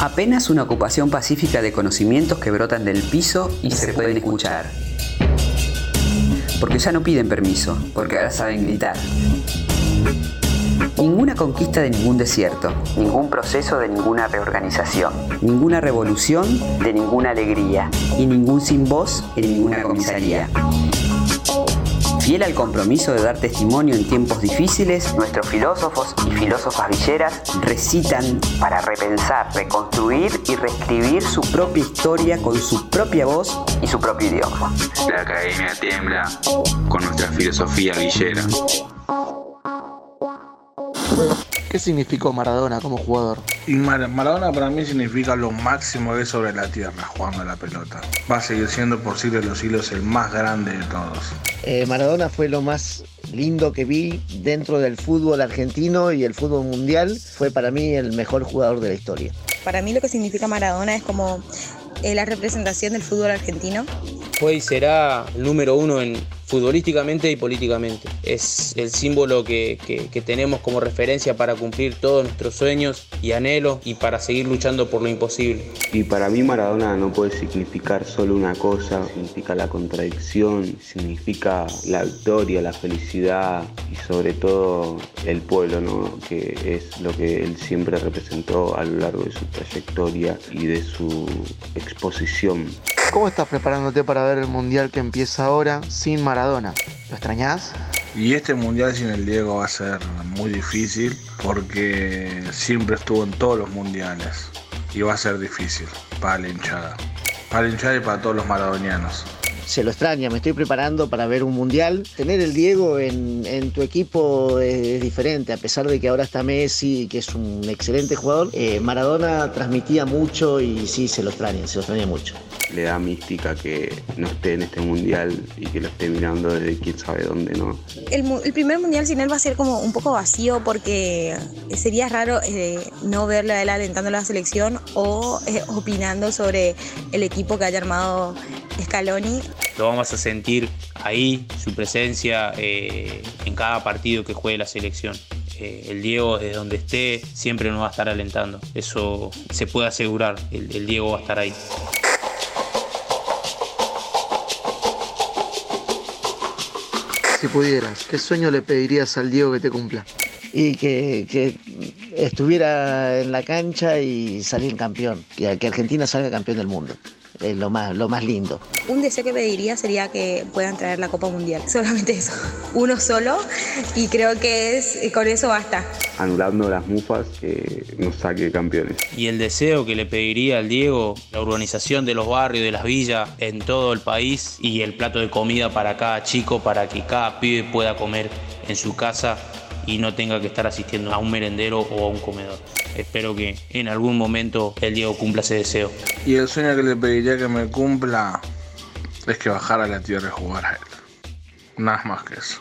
Apenas una ocupación pacífica de conocimientos que brotan del piso y se pueden escuchar. Porque ya no piden permiso, porque ahora saben gritar. Ninguna conquista de ningún desierto, ningún proceso de ninguna reorganización, ninguna revolución de ninguna alegría y ningún sin voz en ninguna comisaría. Fiel al compromiso de dar testimonio en tiempos difíciles, nuestros filósofos y filósofas villeras recitan para repensar, reconstruir y reescribir su propia historia con su propia voz y su propio idioma. La academia tiembla con nuestra filosofía villera. ¿Qué significó Maradona como jugador? Y Maradona para mí significa lo máximo de sobre la tierra jugando a la pelota. Va a seguir siendo por siglos de los siglos el más grande de todos. Eh, Maradona fue lo más lindo que vi dentro del fútbol argentino y el fútbol mundial. Fue para mí el mejor jugador de la historia. Para mí lo que significa Maradona es como eh, la representación del fútbol argentino. Fue y será el número uno en futbolísticamente y políticamente. Es el símbolo que, que, tenemos como referencia para cumplir todos nuestros sueños y anhelos y para seguir luchando por lo imposible. Y para mí Maradona no puede significar solo una cosa, significa la contradicción, significa la victoria, la felicidad y sobre todo el pueblo, ¿no? que es lo que él siempre representó a lo largo de su trayectoria y de su exposición. ¿Cómo estás preparándote para ver el mundial que empieza ahora sin Maradona? ¿Lo extrañás? Y este mundial sin el Diego va a ser muy difícil porque siempre estuvo en todos los mundiales y va a ser difícil para la hinchada. Para la hinchada y para todos los maradonianos se lo extraña, me estoy preparando para ver un mundial. Tener el Diego en, tu equipo es, diferente, a pesar de que ahora está Messi, que es un excelente jugador. Eh, Maradona transmitía mucho y sí, se lo extraña, se lo extraña mucho. Le da mística que no esté en este mundial y que lo esté mirando desde quién sabe dónde, ¿no? El, primer mundial sin él va a ser como un poco vacío porque sería raro eh, no verle a él alentando la selección o eh, opinando sobre el equipo que haya armado Scaloni lo vamos a sentir ahí, su presencia eh, en cada partido que juegue la selección. Eh, el Diego, desde donde esté, siempre nos va a estar alentando. Eso se puede asegurar, el, el Diego va a estar ahí. Si pudieras, ¿qué sueño le pedirías al Diego que te cumpla? y que, estuviera en la cancha y salir campeón, que, que Argentina salga campeón del mundo es lo más, lo más lindo. Un deseo que pediría sería que puedan traer la Copa Mundial. Solamente eso. Uno solo. Y creo que es, con eso basta. Anulando las mufas que nos saque campeones. Y el deseo que le pediría al Diego, la urbanización de los barrios, de las villas en todo el país y el plato de comida para cada chico, para que cada pibe pueda comer en su casa y no tenga que estar asistiendo a un merendero o a un comedor. Espero que en algún momento el Diego cumpla ese deseo. Y el sueño que le pediría que me cumpla es que bajara a la tierra y jugar a él. Nada más que eso.